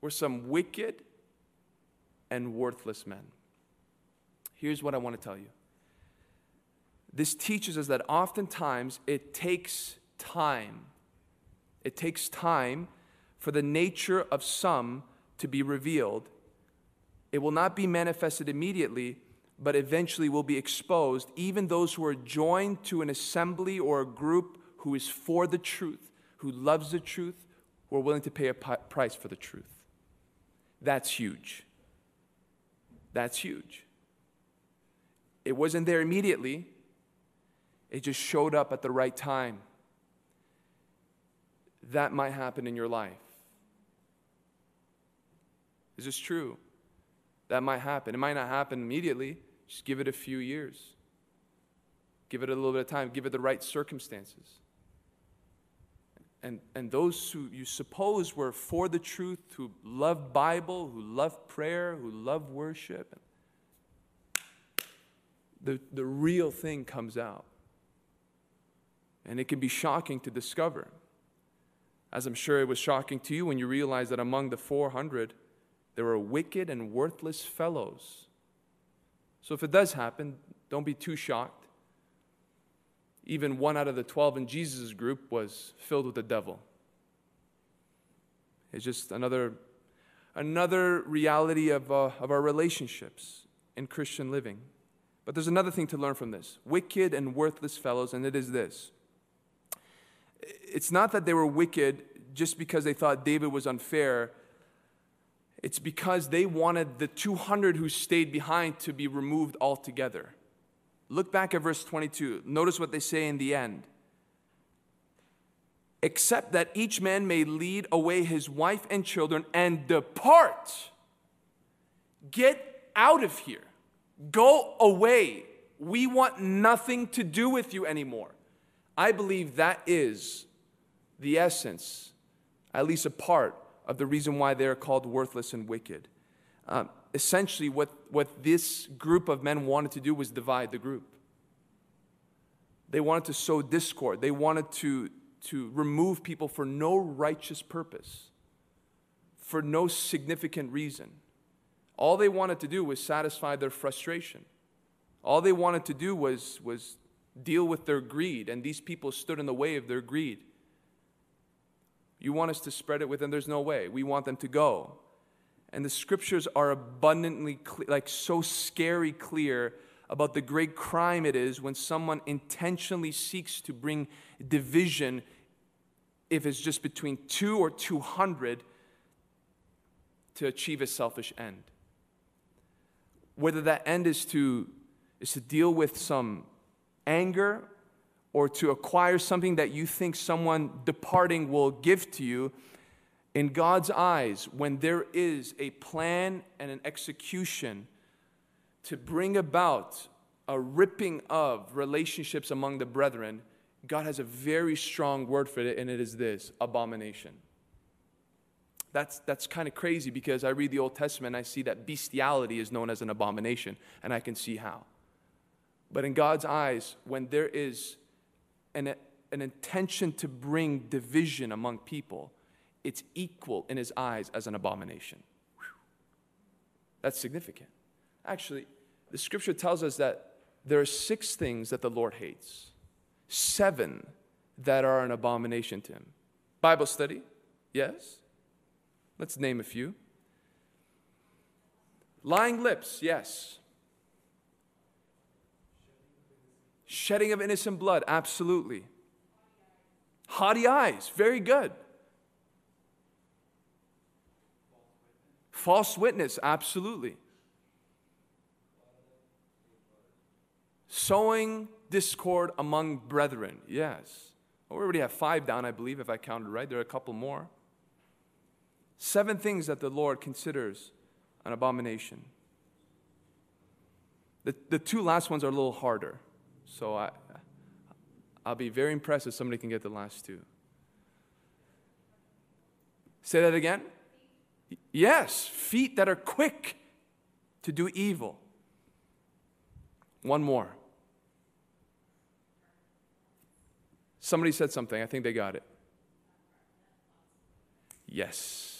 were some wicked and worthless men. Here's what I want to tell you this teaches us that oftentimes it takes time. It takes time for the nature of some to be revealed. It will not be manifested immediately, but eventually will be exposed, even those who are joined to an assembly or a group who is for the truth, who loves the truth, who are willing to pay a price for the truth. That's huge. That's huge. It wasn't there immediately. it just showed up at the right time. That might happen in your life. Is this true? That might happen. It might not happen immediately. Just give it a few years. Give it a little bit of time. Give it the right circumstances. And, and those who you suppose were for the truth, who love Bible, who love prayer, who love worship, the, the real thing comes out. And it can be shocking to discover. As I'm sure it was shocking to you when you realized that among the 400, there were wicked and worthless fellows. So if it does happen, don't be too shocked. Even one out of the 12 in Jesus' group was filled with the devil. It's just another, another reality of, uh, of our relationships in Christian living. But there's another thing to learn from this wicked and worthless fellows, and it is this. It's not that they were wicked just because they thought David was unfair. It's because they wanted the 200 who stayed behind to be removed altogether. Look back at verse 22. Notice what they say in the end. Except that each man may lead away his wife and children and depart. Get out of here. Go away. We want nothing to do with you anymore. I believe that is the essence, at least a part of the reason why they're called worthless and wicked. Um, essentially, what, what this group of men wanted to do was divide the group. They wanted to sow discord, they wanted to, to remove people for no righteous purpose, for no significant reason. All they wanted to do was satisfy their frustration. All they wanted to do was, was deal with their greed, and these people stood in the way of their greed. You want us to spread it with them? There's no way. We want them to go. And the scriptures are abundantly, clear, like so scary clear about the great crime it is when someone intentionally seeks to bring division, if it's just between two or 200, to achieve a selfish end whether that end is to, is to deal with some anger or to acquire something that you think someone departing will give to you, in God's eyes, when there is a plan and an execution to bring about a ripping of relationships among the brethren, God has a very strong word for it, and it is this abomination. That's, that's kind of crazy because I read the Old Testament and I see that bestiality is known as an abomination, and I can see how. But in God's eyes, when there is an, an intention to bring division among people, it's equal in his eyes as an abomination. Whew. That's significant. Actually, the scripture tells us that there are six things that the Lord hates, seven that are an abomination to him. Bible study, yes. Let's name a few. Lying lips, yes. Shedding of innocent blood, absolutely. Haughty eyes, very good. False witness, absolutely. Sowing discord among brethren, yes. We already have five down, I believe, if I counted right. There are a couple more. Seven things that the Lord considers an abomination. The, the two last ones are a little harder. So I, I'll be very impressed if somebody can get the last two. Say that again? Yes, feet that are quick to do evil. One more. Somebody said something. I think they got it. Yes.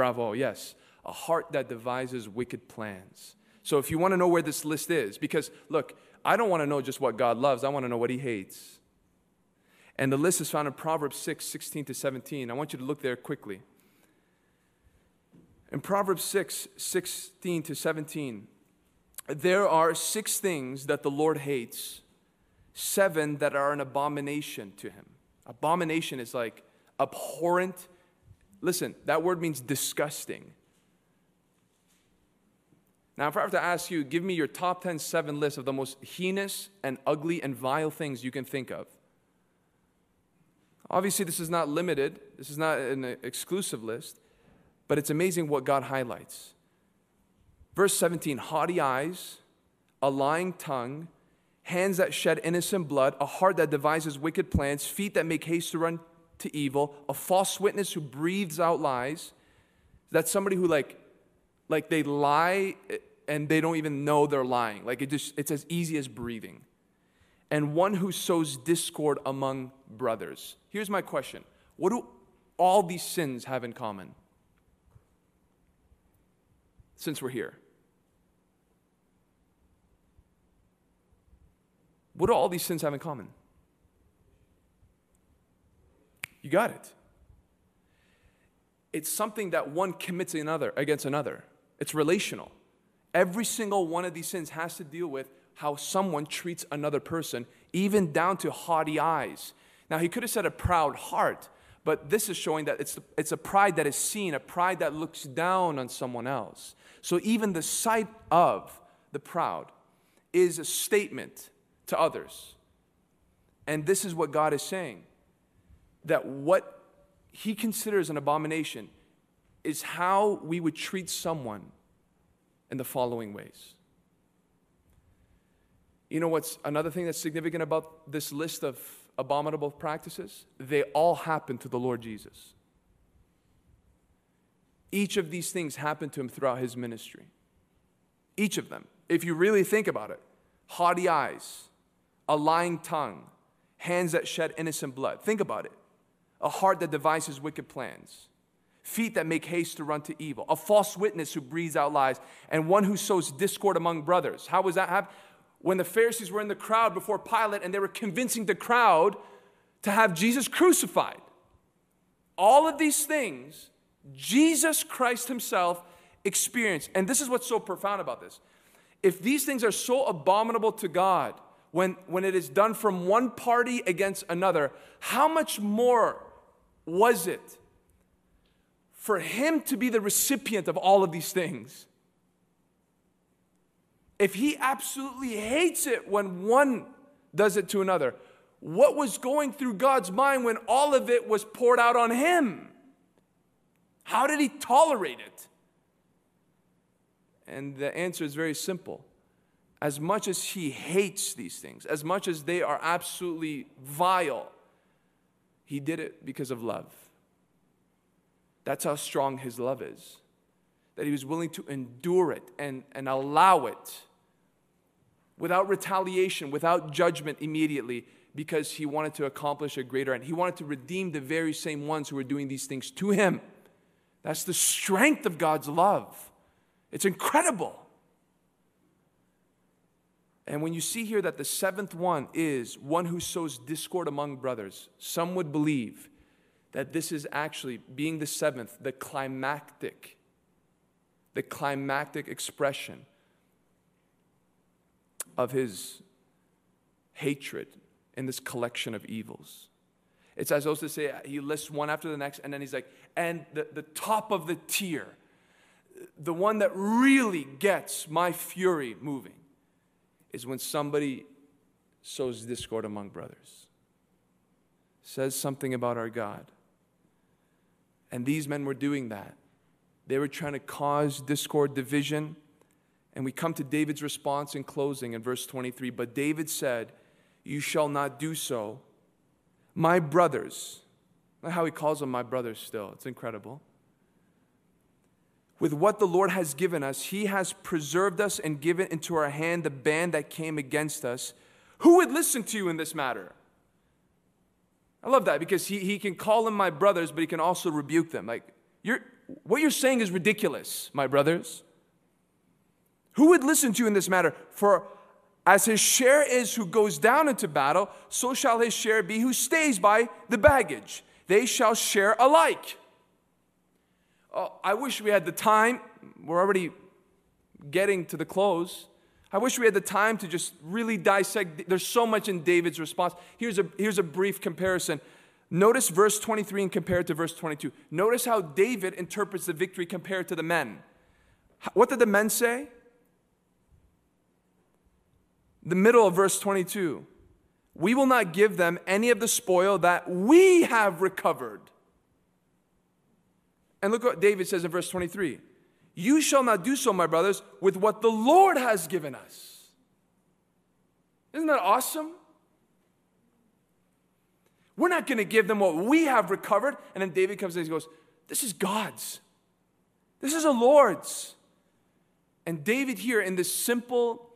Bravo, yes. A heart that devises wicked plans. So if you want to know where this list is, because look, I don't want to know just what God loves, I want to know what he hates. And the list is found in Proverbs 6, 16 to 17. I want you to look there quickly. In Proverbs 6, 16 to 17, there are six things that the Lord hates, seven that are an abomination to him. Abomination is like abhorrent, Listen, that word means disgusting. Now, if I were to ask you, give me your top 10, 7 list of the most heinous and ugly and vile things you can think of. Obviously, this is not limited, this is not an exclusive list, but it's amazing what God highlights. Verse 17 haughty eyes, a lying tongue, hands that shed innocent blood, a heart that devises wicked plans, feet that make haste to run to evil, a false witness who breathes out lies. That's somebody who like like they lie and they don't even know they're lying. Like it just, it's as easy as breathing. And one who sows discord among brothers. Here's my question What do all these sins have in common? Since we're here. What do all these sins have in common? You got it. It's something that one commits another against another. It's relational. Every single one of these sins has to deal with how someone treats another person, even down to haughty eyes. Now, he could have said a proud heart, but this is showing that it's, it's a pride that is seen, a pride that looks down on someone else. So, even the sight of the proud is a statement to others. And this is what God is saying that what he considers an abomination is how we would treat someone in the following ways. You know what's another thing that's significant about this list of abominable practices? They all happen to the Lord Jesus. Each of these things happened to him throughout his ministry. Each of them. If you really think about it, haughty eyes, a lying tongue, hands that shed innocent blood. Think about it. A heart that devises wicked plans feet that make haste to run to evil, a false witness who breathes out lies, and one who sows discord among brothers. How was that happen? When the Pharisees were in the crowd before Pilate and they were convincing the crowd to have Jesus crucified. All of these things, Jesus Christ Himself experienced. And this is what's so profound about this. If these things are so abominable to God, when, when it is done from one party against another, how much more was it for him to be the recipient of all of these things. If he absolutely hates it when one does it to another, what was going through God's mind when all of it was poured out on him? How did he tolerate it? And the answer is very simple. As much as he hates these things, as much as they are absolutely vile, he did it because of love. That's how strong his love is. That he was willing to endure it and, and allow it without retaliation, without judgment immediately, because he wanted to accomplish a greater end. He wanted to redeem the very same ones who were doing these things to him. That's the strength of God's love. It's incredible. And when you see here that the seventh one is one who sows discord among brothers, some would believe that this is actually, being the seventh, the climactic, the climactic expression of his hatred in this collection of evils. It's as though to say, he lists one after the next, and then he's like, and the, the top of the tier, the one that really gets my fury moving, is when somebody sows discord among brothers. Says something about our God. And these men were doing that. They were trying to cause discord, division. And we come to David's response in closing in verse 23. But David said, You shall not do so. My brothers, how he calls them my brothers still, it's incredible. With what the Lord has given us, he has preserved us and given into our hand the band that came against us. Who would listen to you in this matter? I love that because he, he can call them my brothers, but he can also rebuke them. Like, you're, what you're saying is ridiculous, my brothers. Who would listen to you in this matter? For as his share is who goes down into battle, so shall his share be who stays by the baggage. They shall share alike. Oh, I wish we had the time. We're already getting to the close. I wish we had the time to just really dissect. There's so much in David's response. Here's a, here's a brief comparison. Notice verse 23 and compare it to verse 22. Notice how David interprets the victory compared to the men. What did the men say? The middle of verse 22. We will not give them any of the spoil that we have recovered. And look what David says in verse 23 You shall not do so, my brothers, with what the Lord has given us. Isn't that awesome? We're not going to give them what we have recovered. And then David comes in and he goes, This is God's. This is the Lord's. And David, here in this simple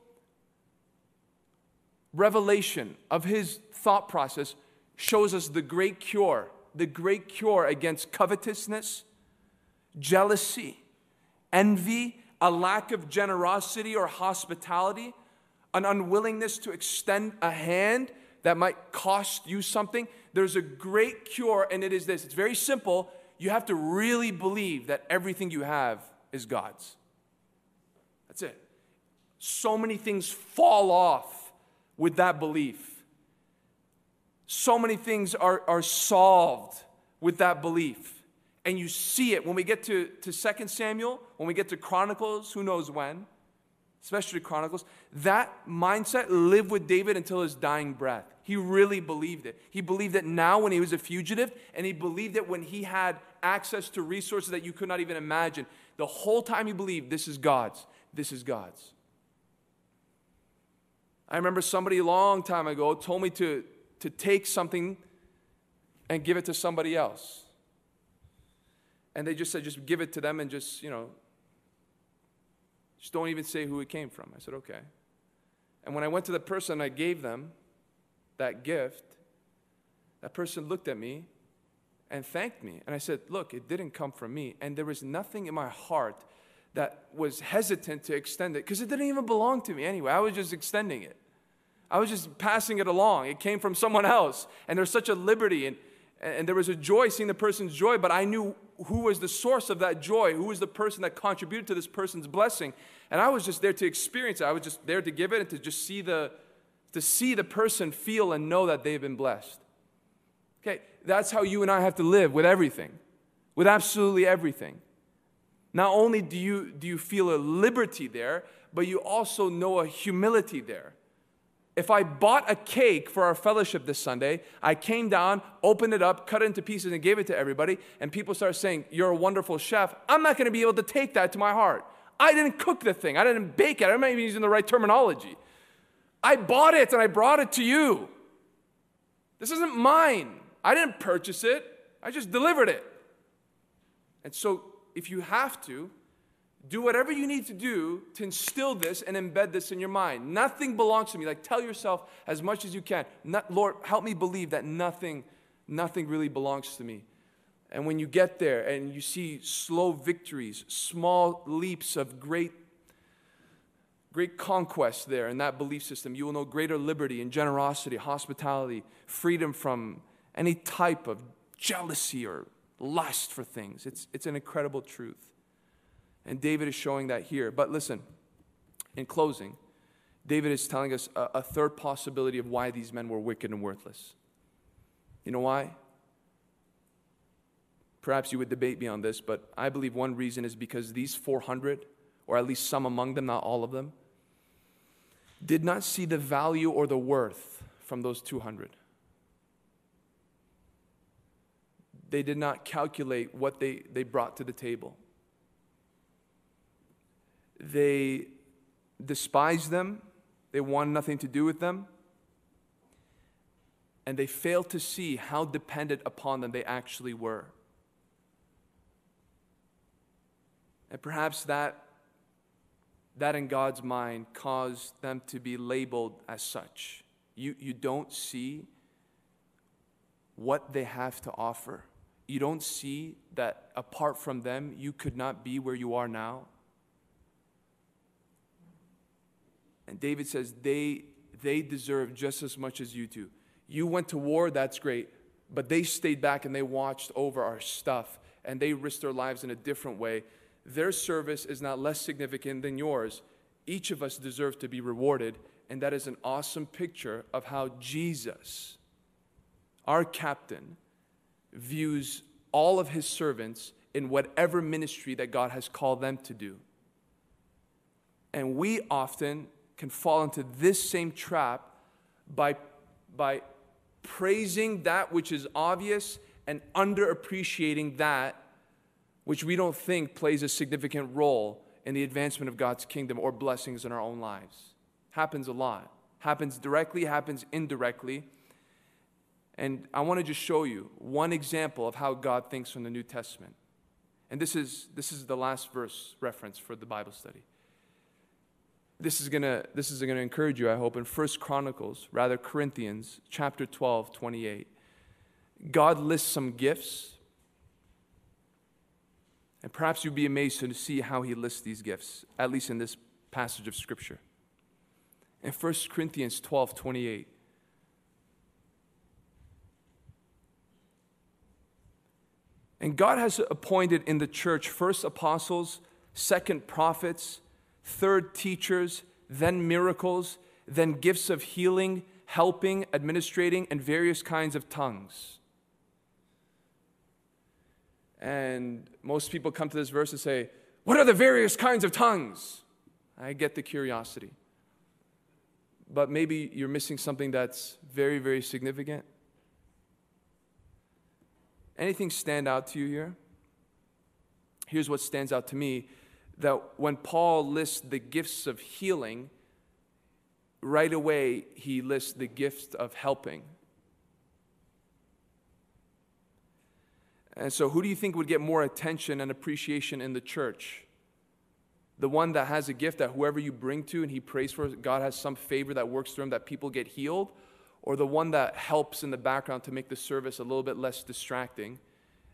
revelation of his thought process, shows us the great cure, the great cure against covetousness, jealousy, envy, a lack of generosity or hospitality, an unwillingness to extend a hand that might cost you something. There's a great cure, and it is this it's very simple. You have to really believe that everything you have is God's. That's it. So many things fall off with that belief. So many things are, are solved with that belief. And you see it when we get to, to 2 Samuel, when we get to Chronicles, who knows when, especially Chronicles, that mindset lived with David until his dying breath. He really believed it. He believed it now when he was a fugitive, and he believed it when he had access to resources that you could not even imagine. The whole time he believed, this is God's this is God's. I remember somebody a long time ago told me to, to take something and give it to somebody else. And they just said, just give it to them and just, you know, just don't even say who it came from. I said, okay. And when I went to the person I gave them that gift, that person looked at me and thanked me. And I said, look, it didn't come from me. And there was nothing in my heart that was hesitant to extend it because it didn't even belong to me anyway. I was just extending it. I was just passing it along. It came from someone else. And there's such a liberty and, and there was a joy seeing the person's joy, but I knew who was the source of that joy, who was the person that contributed to this person's blessing. And I was just there to experience it. I was just there to give it and to just see the to see the person feel and know that they've been blessed. Okay, that's how you and I have to live with everything. With absolutely everything. Not only do you, do you feel a liberty there, but you also know a humility there. If I bought a cake for our fellowship this Sunday, I came down, opened it up, cut it into pieces, and gave it to everybody, and people start saying, You're a wonderful chef, I'm not gonna be able to take that to my heart. I didn't cook the thing, I didn't bake it, I'm not even using the right terminology. I bought it and I brought it to you. This isn't mine. I didn't purchase it, I just delivered it. And so if you have to, do whatever you need to do to instill this and embed this in your mind. Nothing belongs to me. Like tell yourself as much as you can, not, Lord, help me believe that nothing, nothing really belongs to me. And when you get there and you see slow victories, small leaps of great, great conquest there in that belief system, you will know greater liberty and generosity, hospitality, freedom from any type of jealousy or lust for things. It's, it's an incredible truth. And David is showing that here. But listen, in closing, David is telling us a, a third possibility of why these men were wicked and worthless. You know why? Perhaps you would debate me on this, but I believe one reason is because these 400, or at least some among them, not all of them, did not see the value or the worth from those 200. they did not calculate what they, they brought to the table. They despise them, they want nothing to do with them, and they fail to see how dependent upon them they actually were. And perhaps that, that in God's mind caused them to be labeled as such. You, you don't see what they have to offer you don't see that apart from them, you could not be where you are now? And David says, they, they deserve just as much as you do. You went to war, that's great, but they stayed back and they watched over our stuff and they risked their lives in a different way. Their service is not less significant than yours. Each of us deserve to be rewarded, and that is an awesome picture of how Jesus, our captain, views all of his servants in whatever ministry that God has called them to do. And we often can fall into this same trap by, by praising that which is obvious and underappreciating that which we don't think plays a significant role in the advancement of God's kingdom or blessings in our own lives. Happens a lot. Happens directly, happens indirectly. And I want to just show you one example of how God thinks from the New Testament. And this is, this is the last verse reference for the Bible study. This is gonna this is gonna encourage you, I hope, in First Chronicles, rather Corinthians, chapter 12, 28. God lists some gifts. And perhaps you'd be amazed to see how he lists these gifts, at least in this passage of Scripture. In 1 Corinthians 12, 28. And God has appointed in the church first apostles, second prophets, third teachers, then miracles, then gifts of healing, helping, administrating, and various kinds of tongues. And most people come to this verse and say, What are the various kinds of tongues? I get the curiosity. But maybe you're missing something that's very, very significant. Anything stand out to you here? Here's what stands out to me that when Paul lists the gifts of healing, right away he lists the gift of helping. And so, who do you think would get more attention and appreciation in the church? The one that has a gift that whoever you bring to and he prays for, God has some favor that works through him that people get healed? Or the one that helps in the background to make the service a little bit less distracting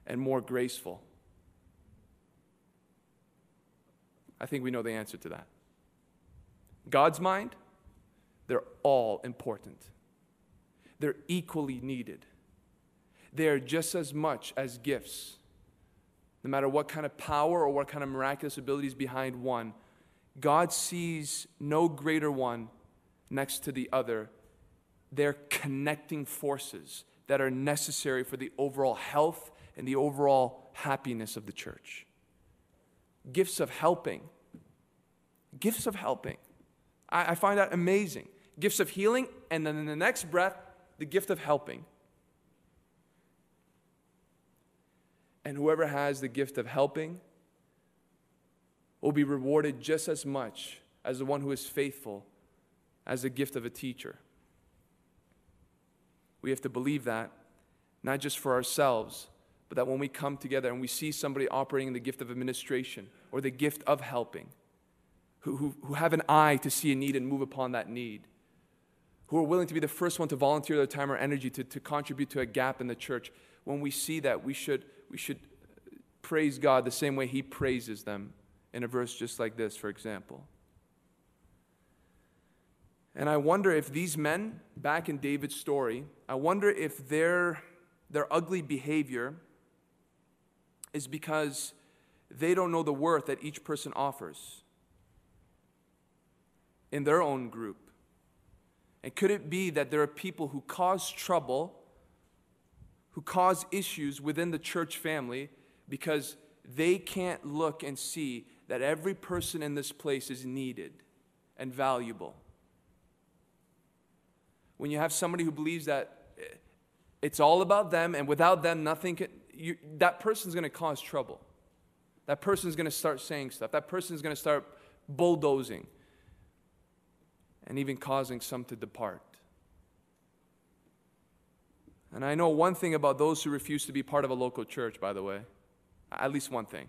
and more graceful? I think we know the answer to that. God's mind, they're all important. They're equally needed. They are just as much as gifts. No matter what kind of power or what kind of miraculous abilities behind one, God sees no greater one next to the other. They're connecting forces that are necessary for the overall health and the overall happiness of the church gifts of helping. Gifts of helping. I, I find that amazing. Gifts of healing, and then in the next breath, the gift of helping. And whoever has the gift of helping will be rewarded just as much as the one who is faithful as the gift of a teacher. We have to believe that, not just for ourselves, but that when we come together and we see somebody operating in the gift of administration or the gift of helping, who, who, who have an eye to see a need and move upon that need, who are willing to be the first one to volunteer their time or energy to, to contribute to a gap in the church, when we see that, we should, we should praise God the same way He praises them in a verse just like this, for example. And I wonder if these men, back in David's story, I wonder if their, their ugly behavior is because they don't know the worth that each person offers in their own group. And could it be that there are people who cause trouble, who cause issues within the church family because they can't look and see that every person in this place is needed and valuable? When you have somebody who believes that it's all about them and without them nothing can, you, that person's going to cause trouble. That person's going to start saying stuff. That person's going to start bulldozing and even causing some to depart. And I know one thing about those who refuse to be part of a local church, by the way. At least one thing.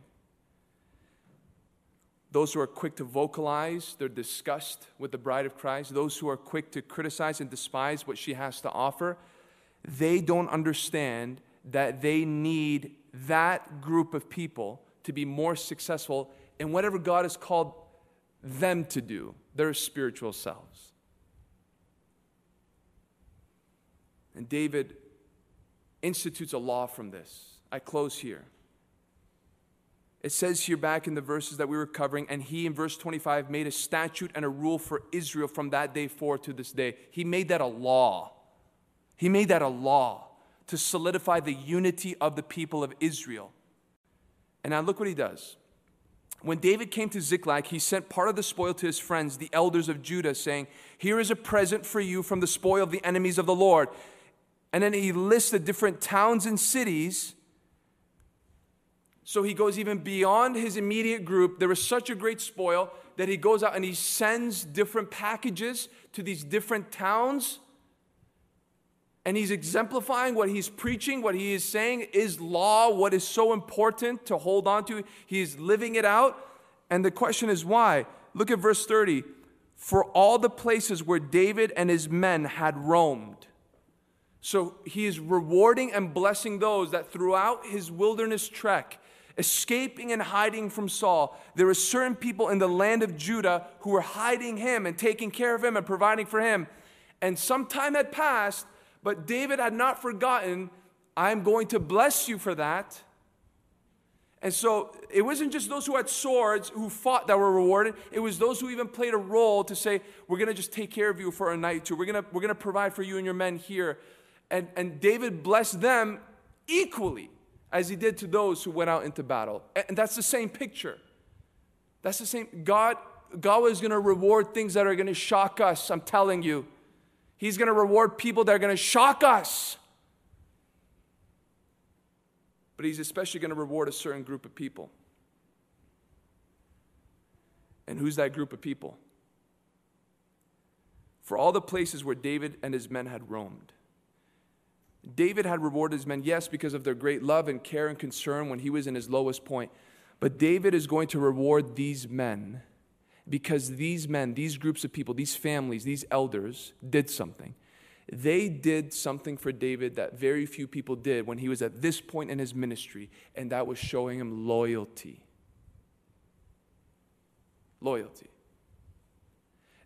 Those who are quick to vocalize their disgust with the bride of Christ, those who are quick to criticize and despise what she has to offer, they don't understand that they need that group of people to be more successful in whatever God has called them to do, their spiritual selves. And David institutes a law from this. I close here. It says here back in the verses that we were covering, and he in verse 25 made a statute and a rule for Israel from that day forward to this day. He made that a law. He made that a law to solidify the unity of the people of Israel. And now look what he does. When David came to Ziklag, he sent part of the spoil to his friends, the elders of Judah, saying, Here is a present for you from the spoil of the enemies of the Lord. And then he lists the different towns and cities. So he goes even beyond his immediate group. There was such a great spoil that he goes out and he sends different packages to these different towns. And he's exemplifying what he's preaching, what he is saying is law, what is so important to hold on to. He's living it out. And the question is why? Look at verse 30. For all the places where David and his men had roamed. So he is rewarding and blessing those that throughout his wilderness trek, escaping and hiding from Saul, there were certain people in the land of Judah who were hiding him and taking care of him and providing for him. And some time had passed, but David had not forgotten, I'm going to bless you for that. And so it wasn't just those who had swords who fought that were rewarded. It was those who even played a role to say, We're going to just take care of you for a night two. We're going to, we're going to provide for you and your men here. And, and David blessed them equally as he did to those who went out into battle. And that's the same picture. That's the same. God, God is going to reward things that are going to shock us, I'm telling you. He's going to reward people that are going to shock us. But he's especially going to reward a certain group of people. And who's that group of people? For all the places where David and his men had roamed. David had rewarded his men, yes, because of their great love and care and concern when he was in his lowest point. But David is going to reward these men because these men, these groups of people, these families, these elders did something. They did something for David that very few people did when he was at this point in his ministry, and that was showing him loyalty. Loyalty.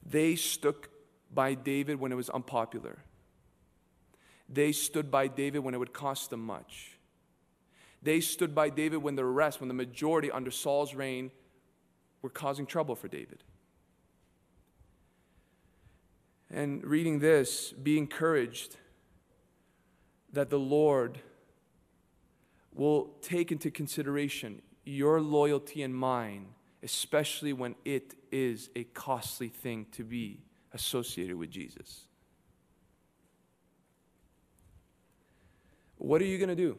They stuck by David when it was unpopular. They stood by David when it would cost them much. They stood by David when the rest, when the majority under Saul's reign were causing trouble for David. And reading this, be encouraged that the Lord will take into consideration your loyalty and mine, especially when it is a costly thing to be associated with Jesus. What are you going to do?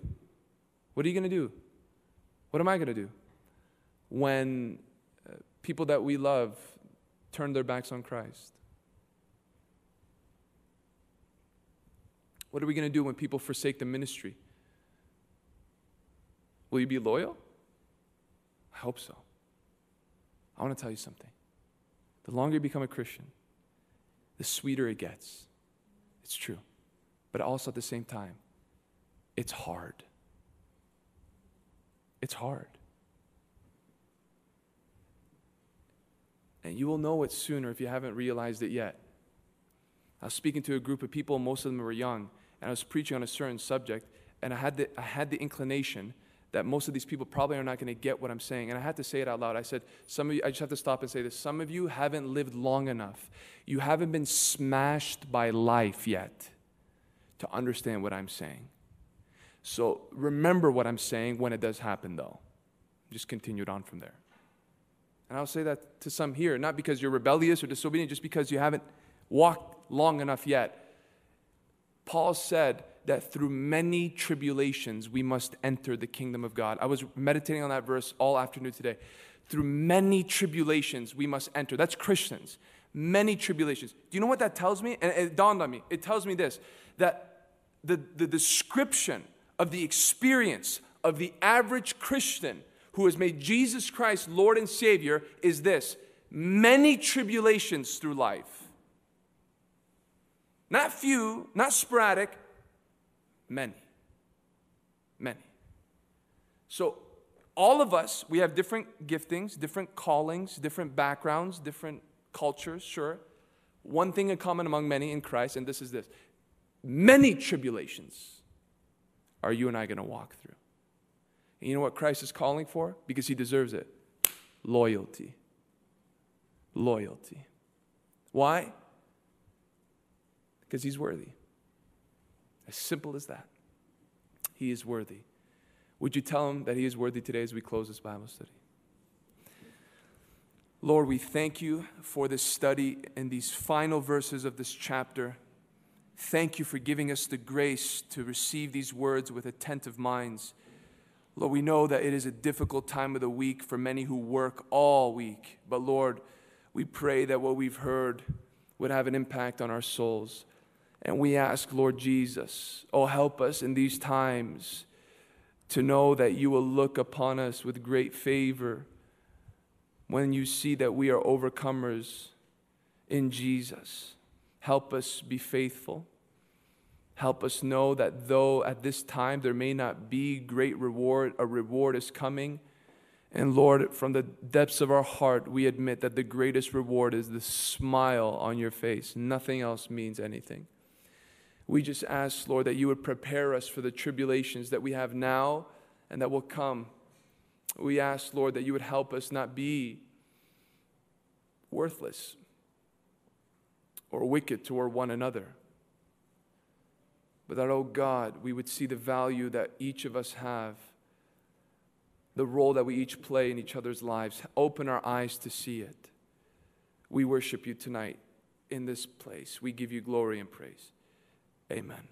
What are you going to do? What am I going to do when people that we love turn their backs on Christ? What are we going to do when people forsake the ministry? Will you be loyal? I hope so. I want to tell you something. The longer you become a Christian, the sweeter it gets. It's true. But also at the same time, it's hard. It's hard. And you will know it sooner if you haven't realized it yet. I was speaking to a group of people, most of them were young, and I was preaching on a certain subject, and I had the, I had the inclination that most of these people probably are not going to get what I'm saying. And I had to say it out loud. I said, Some of you, I just have to stop and say this. Some of you haven't lived long enough. You haven't been smashed by life yet to understand what I'm saying. So remember what I'm saying when it does happen, though. Just continued on from there. And I'll say that to some here, not because you're rebellious or disobedient, just because you haven't walked long enough yet. Paul said that through many tribulations we must enter the kingdom of God. I was meditating on that verse all afternoon today. Through many tribulations we must enter. That's Christians. Many tribulations. Do you know what that tells me? And it dawned on me. It tells me this that the, the description of the experience of the average Christian who has made Jesus Christ Lord and Savior is this many tribulations through life. Not few, not sporadic, many. Many. So, all of us, we have different giftings, different callings, different backgrounds, different cultures, sure. One thing in common among many in Christ, and this is this many tribulations are you and I going to walk through. And you know what Christ is calling for? Because he deserves it loyalty. Loyalty. Why? Because he's worthy. As simple as that. He is worthy. Would you tell him that he is worthy today as we close this Bible study? Lord, we thank you for this study and these final verses of this chapter. Thank you for giving us the grace to receive these words with attentive minds. Lord, we know that it is a difficult time of the week for many who work all week. But Lord, we pray that what we've heard would have an impact on our souls. And we ask, Lord Jesus, oh, help us in these times to know that you will look upon us with great favor when you see that we are overcomers in Jesus. Help us be faithful. Help us know that though at this time there may not be great reward, a reward is coming. And Lord, from the depths of our heart, we admit that the greatest reward is the smile on your face. Nothing else means anything. We just ask, Lord, that you would prepare us for the tribulations that we have now and that will come. We ask, Lord, that you would help us not be worthless or wicked toward one another, but that, oh God, we would see the value that each of us have, the role that we each play in each other's lives. Open our eyes to see it. We worship you tonight in this place. We give you glory and praise. Amen.